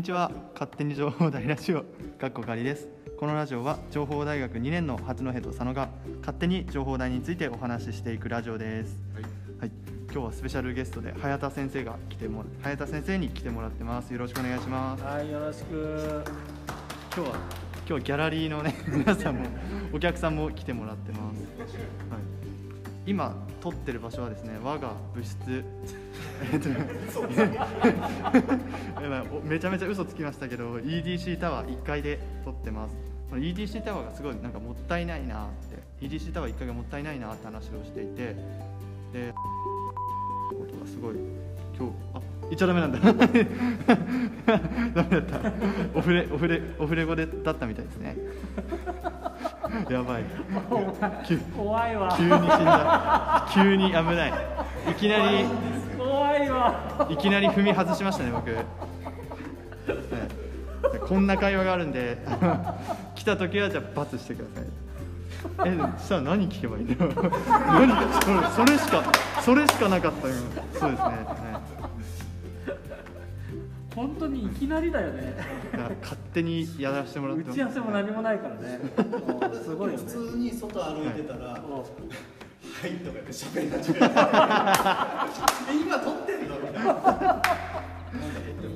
にちは。勝手に情報大ラジオかっこかりです。このラジオは情報大学2年の八戸と佐野が勝手に情報大についてお話ししていくラジオです。はい、今日はスペシャルゲストで早田先生が来ても早田先生に来てもらってます。よろしくお願いします。はい、よろしく。今日は今日はギャラリーのね 皆さんもお客さんも来てもらってます、はい、今撮ってる場所はですね我が部室 めちゃめちゃ嘘つきましたけど EDC タワー1階で撮ってます。EDC タワーがすごいなんかもったいないなって EDC タワー1階がもったいないなって話をしていてでことがすごい今日あ言っちゃダメなんだ。ダメだった。オフレオフレオフレ語でだったみたいですね。やばい。急怖いわ。急に死んだ。急に危ない。いきなり怖いわ。いきなり踏み外しましたね僕、はいこんな会話があるんで来た時はじゃあ罰してくださいえしたら何聞けばいいんだよ何それそれしかそれしかなかったよそうですね、は本当にいきなりだよね。い、だから勝手にやらせてもらって打ち合わせも何もないからね。すごいよね。普通に外歩いてたら「もはい」とか言って喋り始めたえ今撮ってんのみたいな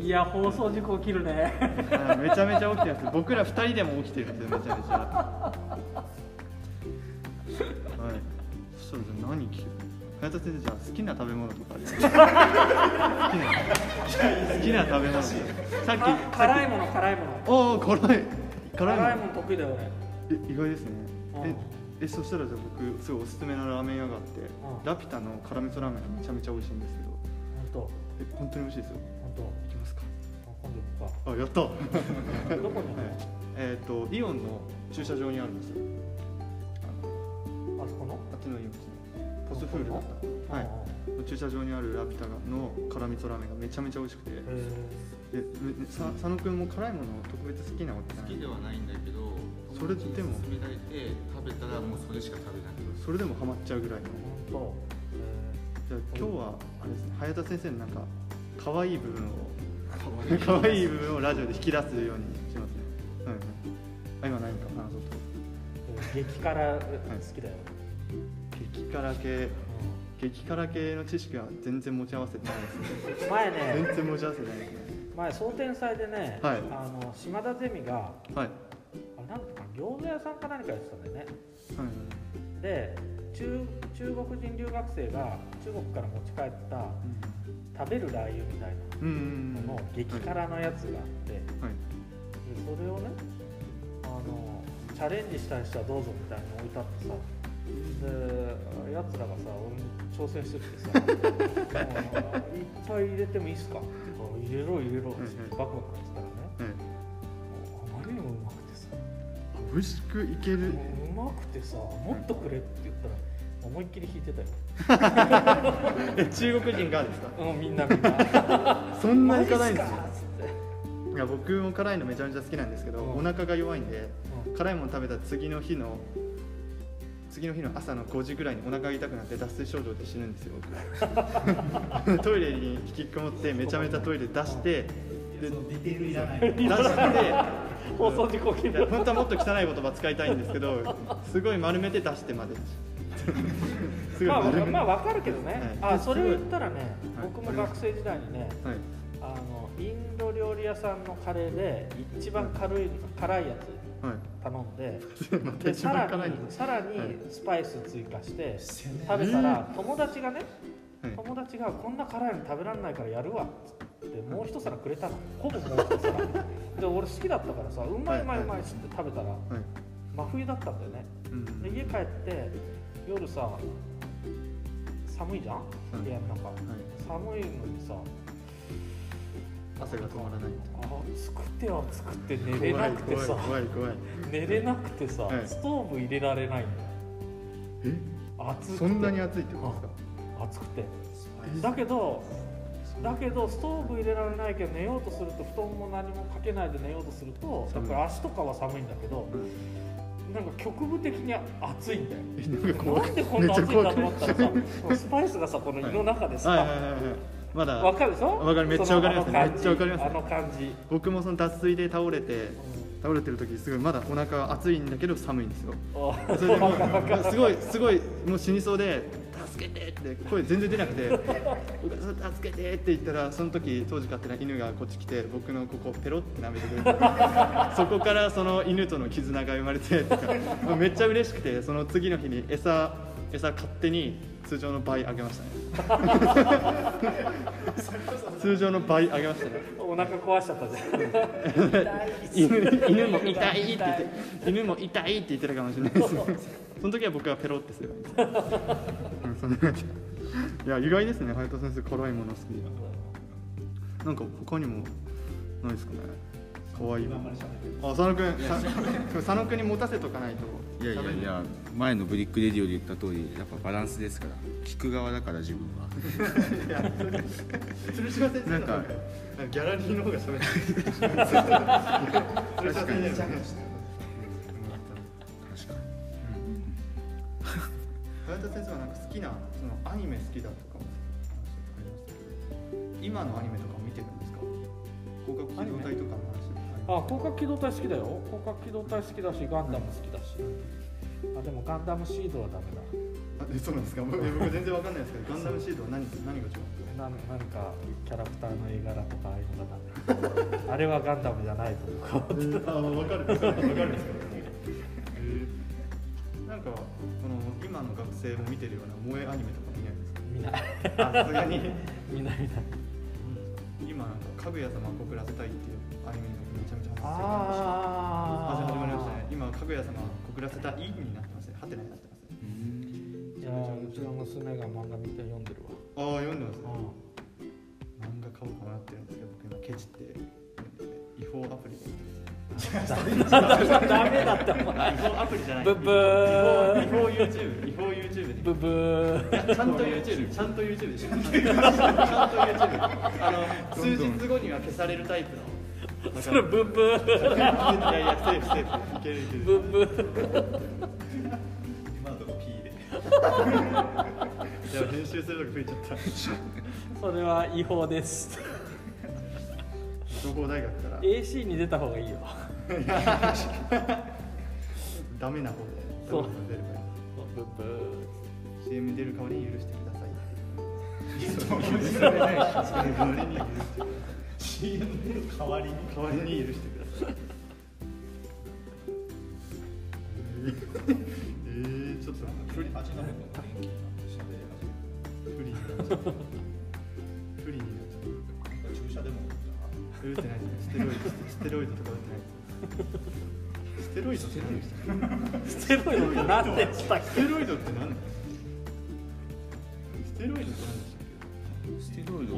ういや、放送事故起きるね。はいめちゃめちゃ起きてます。僕ら二人でも起きてるんですよめちゃめちゃ。はい。そしたらじゃあ何聞く？早田先生じゃあ好きな食べ物とかあります？か好きな食べ物さっきか辛いもの、辛いもの。おお辛い。辛いももの得意だよ、俺。え意外ですね。うん。ええそしたらじゃあ僕すごいおすすめのラーメン屋があってん。ラピュタの辛味噌ラーメンがめちゃめちゃ美味しいんですけど。本え本当に美味しいですよ。当、本行きますか。当。今度行こあやった。どこにあるはい。えっ、とイオンの駐車場にあるんですよ。の？あそこの？あっちのイオンですね。ポスフールだった。はい。い。駐車場にあるラピュタの辛味噌ラーメンがめちゃめちゃ美味しくてめさ佐野くんも辛いもの特別好きなわけじゃない？好きではないんだけどそれでも？友達に勧められて食べたらもうそれしか食べなくなるそれでもハマっちゃうぐらいの。じゃあ今日はあれですね早田先生のなんか可愛い部分を可可愛い部分をラジオで引き出すようにしますね。うんうん。あ今何か話そうと。ー激辛好きだよ。激辛系。激辛系の知識は全然持ち合わせてないですね。前ね。全然持ち合わせてないですね前総天祭でね、はい。あの島田ゼミがはい。あれなんだかな餃子屋さんか何かやってたんだよね。はい。で中中国人留学生が中国から持ち帰った食べるラー油みたいうんうんうん。なのの激辛のやつがあって、ではい。それをねあのチャレンジしたい人はどうぞみたいに置いてあってさ。でやつらがさ挑戦してきてさ「あいっぱい入れてもいいっすか?」って入れろ入れろ」ってバクバクやってたらね。はいあまりにもうまくてさ。美味しくいける。うまくてさもっとくれって言ったら思いっきり弾いてたよ。え中国人がですか？うんみんなみんな。そんなに辛いんですよ。いや僕も辛いのめちゃめちゃ好きなんですけど、うん。お腹が弱いんで、うん。辛いもの食べた次の日の次の日の朝の5時ぐらいにお腹が痛くなって脱水症状で死ぬんですよ僕。トイレに引きこもってめちゃめちゃトイレ出してでディテールいらない出して放送事故本当はもっと汚い言葉使いたいんですけどすごい丸めて出してまで。すごいまあまあわかるけどね、はい。あそれを言ったらね、はい。僕も学生時代にねはい。あのインド料理屋さんのカレーで一番軽い辛いやつ。はい頼んでまた一でさらにさらにはい。スパイス追加して食べたら友達がねはい。友達がこんな辛いの食べられないからやるわっつってもう一皿くれたの。ほぼもう一皿。で俺好きだったからさうまいうまいうまいっつって食べたらはい。真冬だったんだよね。うん。で家帰って夜さ寒いじゃん？うん部屋の中。はい。寒いのにさ汗が止まらないあ作っては作って寝れなくてさ。怖い怖い怖い寝れなくてさ、はい。ストーブ入れられないんだよえ暑そんなに暑いってことですか？暑くて。だけどだけどストーブ入れられないけど寝ようとすると布団も何もかけないで寝ようとするとやっぱり足とかは寒いんだけどなんか局部的に暑いんだよ。えなんでこんな暑いんだと思ったらさスパイスがさこの胃の中でさ、はい。はいはいはいまだわかるでしょわかる。めっちゃわかりますめっちゃわかりますあの感じ。僕もその脱水で倒れて倒れてる時すごいまだお腹熱いんだけど寒いんですよ。おそれでもう すごいすごいもう死にそうで助けてって声全然出なくて助けてって言ったらその時当時飼ってた犬がこっち来て僕のここペロって舐めてくれて そこからその犬との絆が生まれてとかめっちゃ嬉しくてその次の日に餌餌勝手に通常の倍あげましたね。通常の倍あげましたね。お腹壊しちゃったぜ犬 犬も痛いって言って犬も痛いって言ってたかもしれないです。その時は僕はペロってすればいいいや意外ですね隼人先生辛いもの好きなんか他にもないですかね可愛い。あ佐野くん。さ佐野くん。に持たせとかないと。いやいやいや前のブリックレディオで言った通りやっぱバランスですから。聞く側だから自分は。鶴島先生の。なんかギャラリーの方が喋ってる。確かに。隼確か人先生はなんか好きなそのアニメ好きだとか今のアニメとかも見てるんですか？広角機動隊とかあ広角機動隊好きだよ。広角機動隊好きだしガンダム好きだし。あでもガンダムシードはダメだ。あえそうなんですか？僕僕全然わかんないですけどガンダムシードは何何が違うんな何かキャラクターの絵柄とかああいうのがダメ。あれはガンダムじゃないとかあ分かる分かる分かる。んですかえーなんかこの今の学生も見てるような萌えアニメとか見ないですか？見ない。さすがに。見ない見ない。今なんかかぐや様を告らせたいっていうアニメにめちゃめちゃハあ始まりました。ね今かぐや様を告らせたいになってますねハテナになってますねいやうちの娘が漫画見て読んでるわ。ああ読んでますね。う漫画買おうかなってるんですけど僕今ケチって違法アプリでんダメだってお前違法アプリじゃないブブー違法 YouTube 違法 YouTube でブブーちゃんと YouTube ちゃんと YouTube でしょちゃんと YouTube あの数日後には消されるタイプのそれブブーいやいやセーフセーフいけるいけるブブー今のとこ P でいや編集するのが増えちゃったそれは違法です情報大学から AC に出た方がいいよダメな方でそう出るからブブー CM 出る代わりに許してください。代 CM の代わりにわりに許してくださいえー、ちょっと不利味の部分が元気に不利になっちゃう不利になっちゃ注射でも打っ打ってないですねステロイドステロイドとか打ってないですステロイドって何でしたっステロイドって何でしたっけ？ステロイドって。何ステロイドって何でしたっステロイド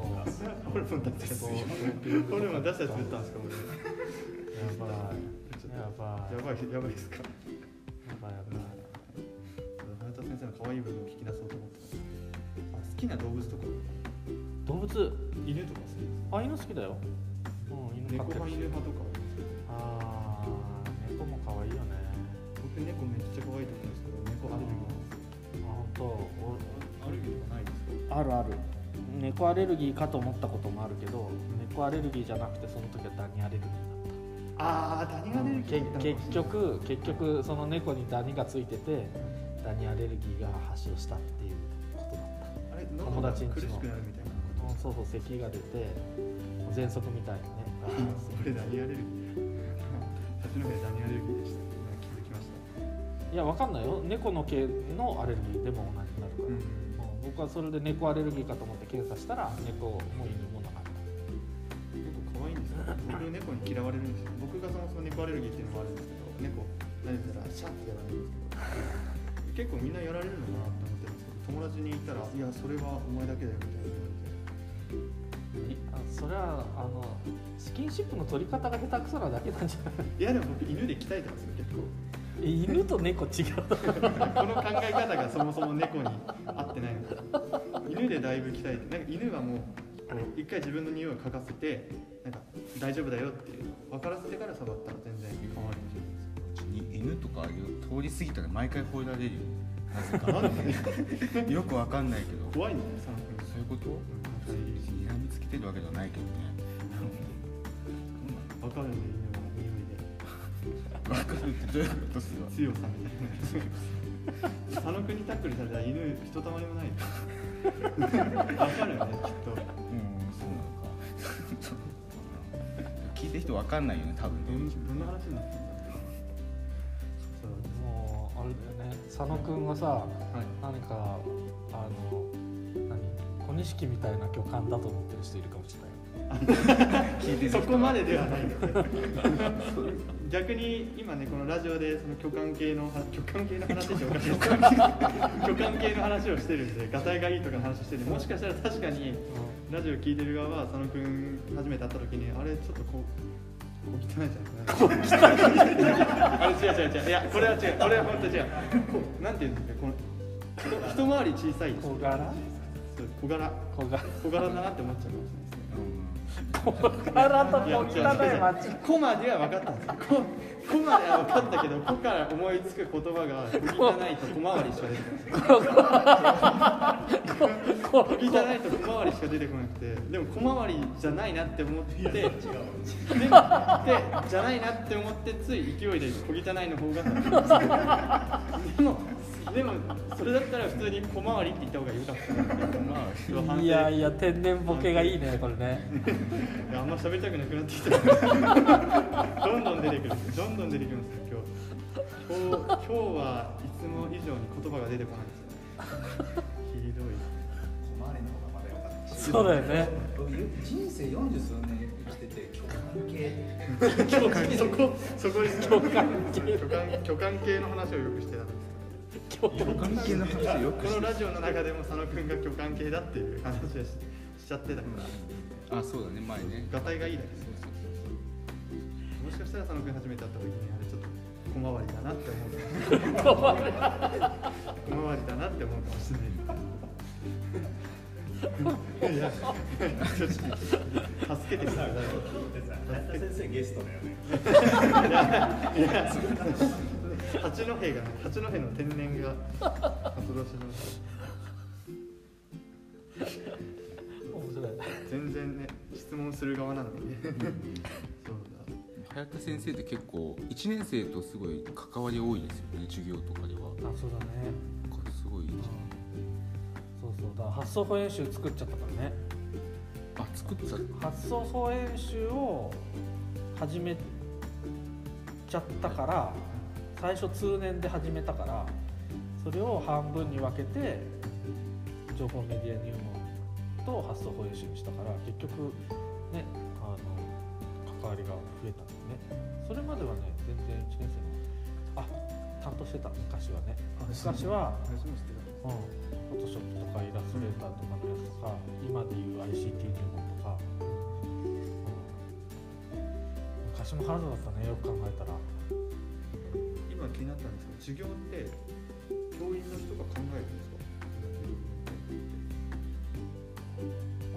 そう。けホルモン出したやつホルモン出したやつ打ったんですか俺やばいやばいやばいやばいですかやばいやばい早田先生の可愛い部分を聞き出そう。と思ってます好きな動物とか動物犬とか好きですあ犬好きだよう。ん犬猫派犬派とかあ猫も可愛いよね僕猫めっちゃ可愛いと思う。んですけど猫アレルギーなんですよあ本当アレルギーとかないですかあるある猫アレルギーかと思ったこともあるけど猫アレルギーじゃなくてその時はダニアレルギーああダニアレルギだったけ結局結局その猫にダニがついててダニアレルギーが発症したっていうことだった。あれ友達んちの。苦しくなるみたいなこうんそうそう咳が出て喘息みたいにね。あと俺ダニアレルギー。八戸ダニアレルギーでした今気づきました。いやわかんないよ。猫の系のアレルギーでも同じになるから、うんうん僕はそれで猫アレルギーかと思って検査したら猫も犬もなかった。猫可愛いんですよ。僕猫に嫌われるんですよ僕がそもそも猫アレルギーっていうのもあるんですけど猫撫でたらシャッてやられるんですけど。結構みんなやられるのかなって思ってるんですけど友達に言ったら「いやそれはお前だけだよ」みたいな言われて。いあそれはあのスキンシップの取り方が下手くそなだけなんじゃない？いやでも僕犬で鍛えてますよ結構。え犬と猫違う。この考え方がそもそも猫に合ってないの。か犬でだいぶ鍛えてなんか犬はもうこう一回自分の匂いを嗅がせてなんか大丈夫だよって分からせてから触ったら全然変わるかもし。れないですに犬とか通り過ぎたら毎回吠えられるよ。なぜかよくわかんないけど。怖いんだよ佐野君そういうこと睨みつけてるわけではないけどね。わかるね犬は匂いで分かるってどういうことするわ強さみたいな佐野君にタックルされたら犬ひとたまりもないわかるよねきっとうんそうなのか聞いてる人分かんないよね多分どんな話になってるんだもうあれだよね佐野くんがさはい。何かあの何小錦みたいな巨漢だと思ってる人いるかもしれない そこまでではない逆に今ねこのラジオでその巨漢系のは巨漢系の話っておかしいです巨漢系の話をしてるんでガタイがいいとかの話をしてるんでもしかしたら確かにラジオ聞いてる側は佐野くん初めて会った時にあれちょっとこう汚いじゃないですか。あれ違う違う。違ういやこれは違う。これは本当違う。こうなんていうんですか？この一一回り小さい。小柄？小柄。小柄。小柄だなって思っちゃいですね小柄と小汚い街コマでは分かったんですよ。コマでは分かったけどコから思いつく言葉が小汚いと小回りしか出てこない小汚いと小回りしか出てこなくて。でも小回りじゃないなって思ってででじゃないなって思ってつい勢いで小汚いの方がでもでもそれだったら普通に小回りって言った方が良かったなっていやいや天然ボケがいいねこれね。いやあんま喋りたくなくなってきた。どんどん出てくる。どんどん出てきますよ今日。今日今日はいつも以上に言葉が出てこないですよ。ひどい。困れの方がまだ良かった。しそうだよね。僕人生40数年生きてて共感系そこそこです共感系巨漢巨漢系の話をよくしてたんです関係の話よくこのラジオの中でも佐野君が巨漢系だっていう話をししちゃってたからあそうだね前ねガタイがいいだけですもしかした。ら佐野君初めて会った。時にあれちょっと小回りだなって思う小回りだなって思うかもしれないいやちょっと助けてください先生ゲストだよね八戸がね八戸の天然が発動しま面白い。全然ね質問する側なのにそう早田先生って結構1年生とすごい。関わり多い。ですよね授業とかではあそうだねなんかすごい。そうそうだ発想法演習作っちゃったからねあ作った発想法演習を始めちゃったから最初通年で始めたからそれを半分に分けて情報メディア入門と発想法演習にしたから結局ねあの関わりが増えたんだよね。それまではね全然1年生のあ担当してた。昔はね。昔は私も知ってうん、フォトショップとかイラストレーターとかのやつとか今でいう ICT 入門とか、うん、昔もハードだったねよく考えたら。今気になったんですけど授業って教員の人が考えるんですか？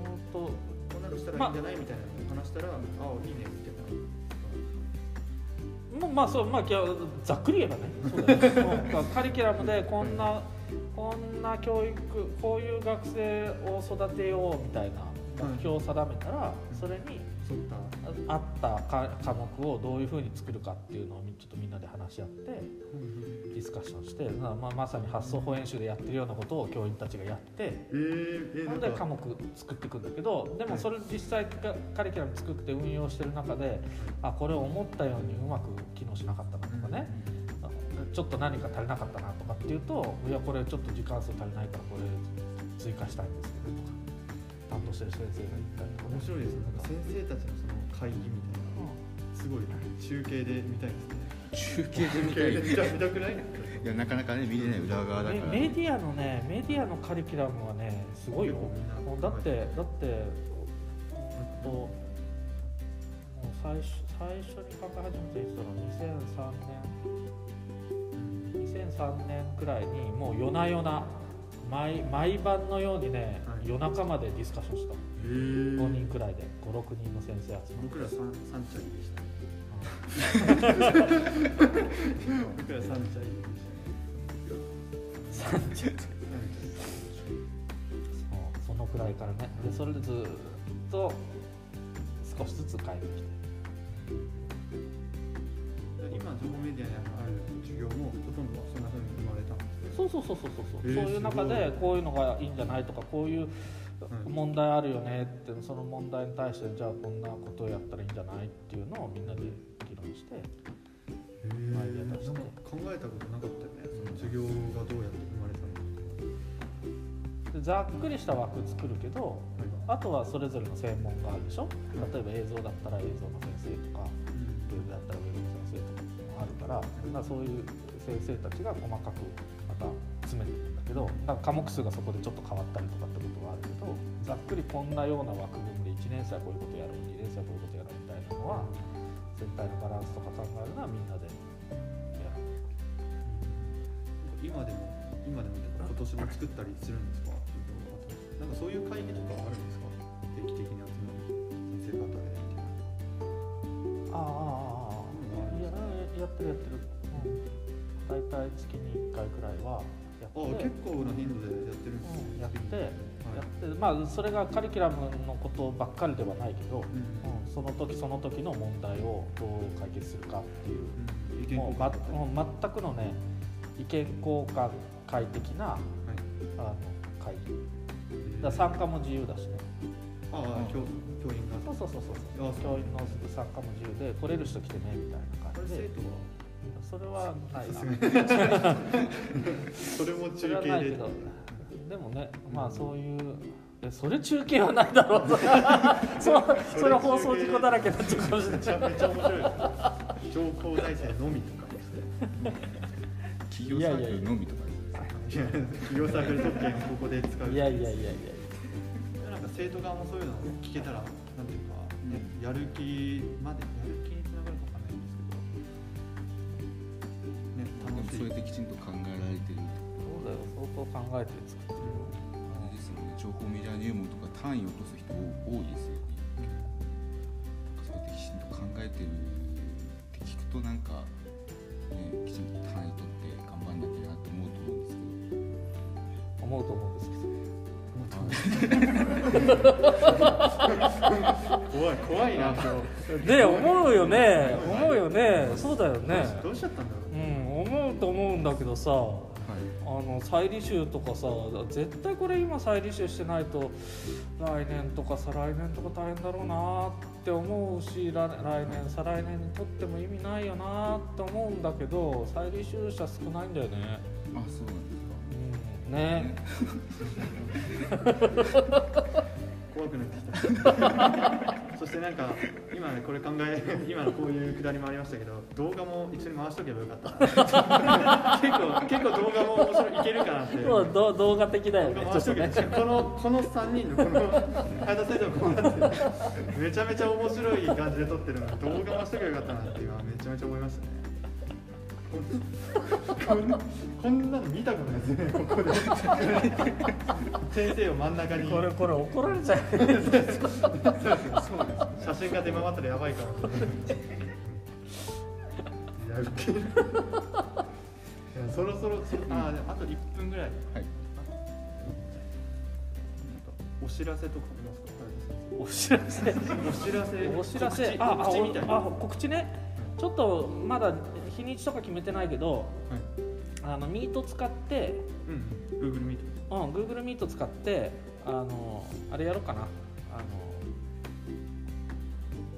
本当こんなのしたらいいんじゃないみたいなのを話したら、ああいいねみたいなもうまあそうまあざっくり言えばね。そうだよね。うん カリキュラムでこんなこんな教育こういう学生を育てようみたいな目標を定めたらそれにそった合ったか科目をどういうふうに作るかっていうのをみちょっとみんなで話し合ってディスカッションして、まあ、まさに発想法演習でやってるようなことを教員たちがやってなんかほんで科目作っていくんだけどでもそれ実際カカリキュラム作って運用してる中であこれ思ったようにうまく機能しなかったなとかね、あちょっと何か足りなかったなとかっていうといやこれちょっと時間数足りないからこれ追加したいんですけどとか担当してる先生が言ったり面白いですね。なんか先生たちのその会議みたいなすごい中継で見たいですね。中継で見たい見た見たくない。いやなかなかね見れない裏側だから。メメディアのねメディアのカリキュラムはねすごいよ。だってだってうんともう最初最初に考え始めたいつだろう2003年2003年くらいにもう夜な夜な毎毎晩のようにね、はい夜中までディスカッションした。へー。5人くらいで56人の先生集まって。僕ら三三茶でした僕ら三茶でした。そうそのくらいからね。でそれでずっと少しずつ変えてきて。今情報メディアにある授業もほとんどはそんな風に生まれたんですそうそうそうそうそう。そう、えーそういう中でこういうのがいいんじゃないとかこういううん。問題あるよねってその問題に対してじゃあこんなことをやったらいいんじゃないっていうのをみんなで議論してへアイデア出して。考えたことなかったよねその授業がどうやって生まれたのかでざっくりした枠作るけどあとはそれぞれの専門があるでしょ。例えば映像だったら映像の先生とかウェブだったらウェブの先生とかもあるからまあそういう先生たちが細かくまた詰めていくんだけどだから科目数がそこでちょっと変わったりとかってことはあるけどざっくりこんなような枠組みで1年生はこういうことやろう2年生はこういうことやろうみたいなのは全体のバランスとか考えるのはみんなでやる。今でも今でも今年も作ったりするんですか？なんかそういう会議とかあるんですか？定期的に集まる先生方でああああああいややってるやってる、うん、大体月に1回くらいはやって。あ結構な頻度でやってるんですね。うんやって、はい。やって。まあそれがカリキュラムのことばっかりではないけど、うん。うん、その時その時の問題をどう解決するかっていう。もうばもう全くのね意見交換会的なはい。あの会議。だ参加も自由だしね。ああ教教員が。そうそうそうそうあそう。教員の参加も自由で来れる人来てねみたいな感じで。生徒は？それはない。な それも中継で。でもねまあそういうえそれ中継はないだろう そうそれは放送事故だらけになっちゃうかもしれない。めちゃめちゃ面白い。です情報大生のみとかですね。企業サークルのみとか企業サークル特権をここで使う。いやいやいやいやなんか生徒側もそういうのを聞けたらなんていうか、ね、やる気までやる気ですけどね楽しいでもそれできちん。と考えられてるそうだよ相当考えて作ってるよ。あれですよね情報メディア入門とか単位を落とす人多い。ですよねそれできちんと考えてるって聞くとなんか、ね、きちんと単位取って頑張んなきゃなと思うと思うんですけど思うと思うんですけど怖い怖いな今日。で思うよね。思うよね。そうだよね。どうしちゃったんだろううんと思うんだけどさはい。あの再履修とかさ絶対これ今再履修してないと来年とか再来年とか大変だろうなって思うし来来年再来年にとっても意味ないよなって思うんだけど再履修者少ないんだよね。あそうなんですか。うん、ね。怖くなってきた。そ してなんか今ねこれ考え 今のこういうくだりもありましたけど動画も一緒に回しとけばよかった 結構結構動画も面白いいけるかなって。そうど動画的だよ動ね画回しとけこのこの3人のこの早田先生のこうなってめちゃめちゃ面白い感じで撮ってるのに動画回しとけばよかったなって今めちゃめちゃ思いましたねこんこんこんなの見たことないですねここで。先生を真ん中に。これこれ怒られちゃう。写真が出回ったらやばいかもしれないいやウケるそろそろそあであと1分ぐらい。はい。お知らせとかありますか？お知らせ。お知らせ。お知。らせああ告知ね。ちょっとまだ日にちとか決めてないけどはい。あのミート使ってうん。Google Meet うん Google ミート使ってあのあれやろうかな。あの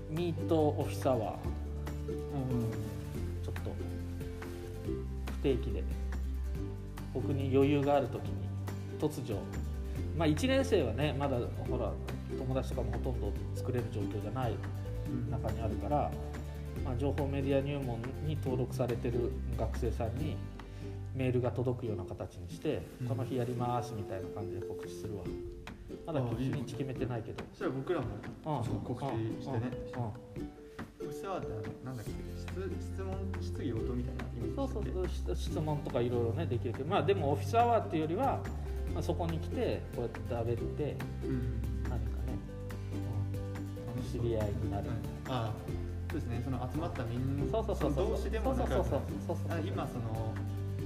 ミートオフィスアワーちょっと不定期で僕に余裕がある時に突如まあ1年生はねまだほら友達とかもほとんど作れる状況じゃないうん中にあるから、まあ、情報メディア入門に登録されてる学生さんにメールが届くような形にして、うん。この日やりますみたいな感じで告知するわ。まだ日にち決めてないけど。そしたら僕らも告知してね。うん。うん。オフィスアワーってなんだっけ質質問質疑応答みたいな意味でそうそう質質問とかいろいろねできるけど。まあでもオフィスアワーっていうよりは、まあ、そこに来てこうやって食べてうん。何かね、う。ん、知り合いになる、ああそうですねその集まったみんなそうそうそう。そう同士でも仲良く今その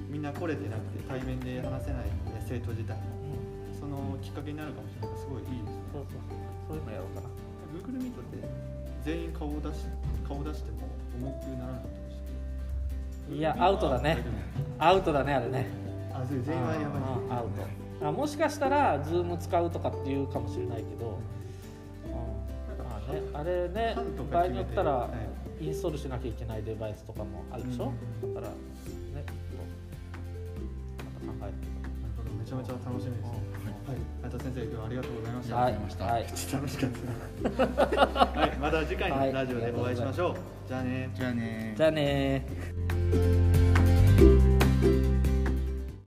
みんな来れてなくて対面で話せないので生徒自体もうそのきっかけになるかもしれないからすごいいいですね。そうそうそう。いうのやろうかな。Google Meet って全員顔を出し顔を出しても重くならなかったでしいやアウトだね。アウトだねあれね。あ全員はやばい。うんアウト。あもしかしたら Zoom 使うとかっていうかもしれないけど、うんまあね、あれね場合によったらはインストールしなきゃいけないデバイスとかもあるでしょ、うん。だからねちょっとまた考えるなるほどめちゃめちゃ楽しみですね。はい。斉藤先生今日はありがとうござい。ましけたどはいありがとうございました。はい。楽しかったはい。また次回のラジオでお会いしましょう、じゃあねじゃあねじゃあねー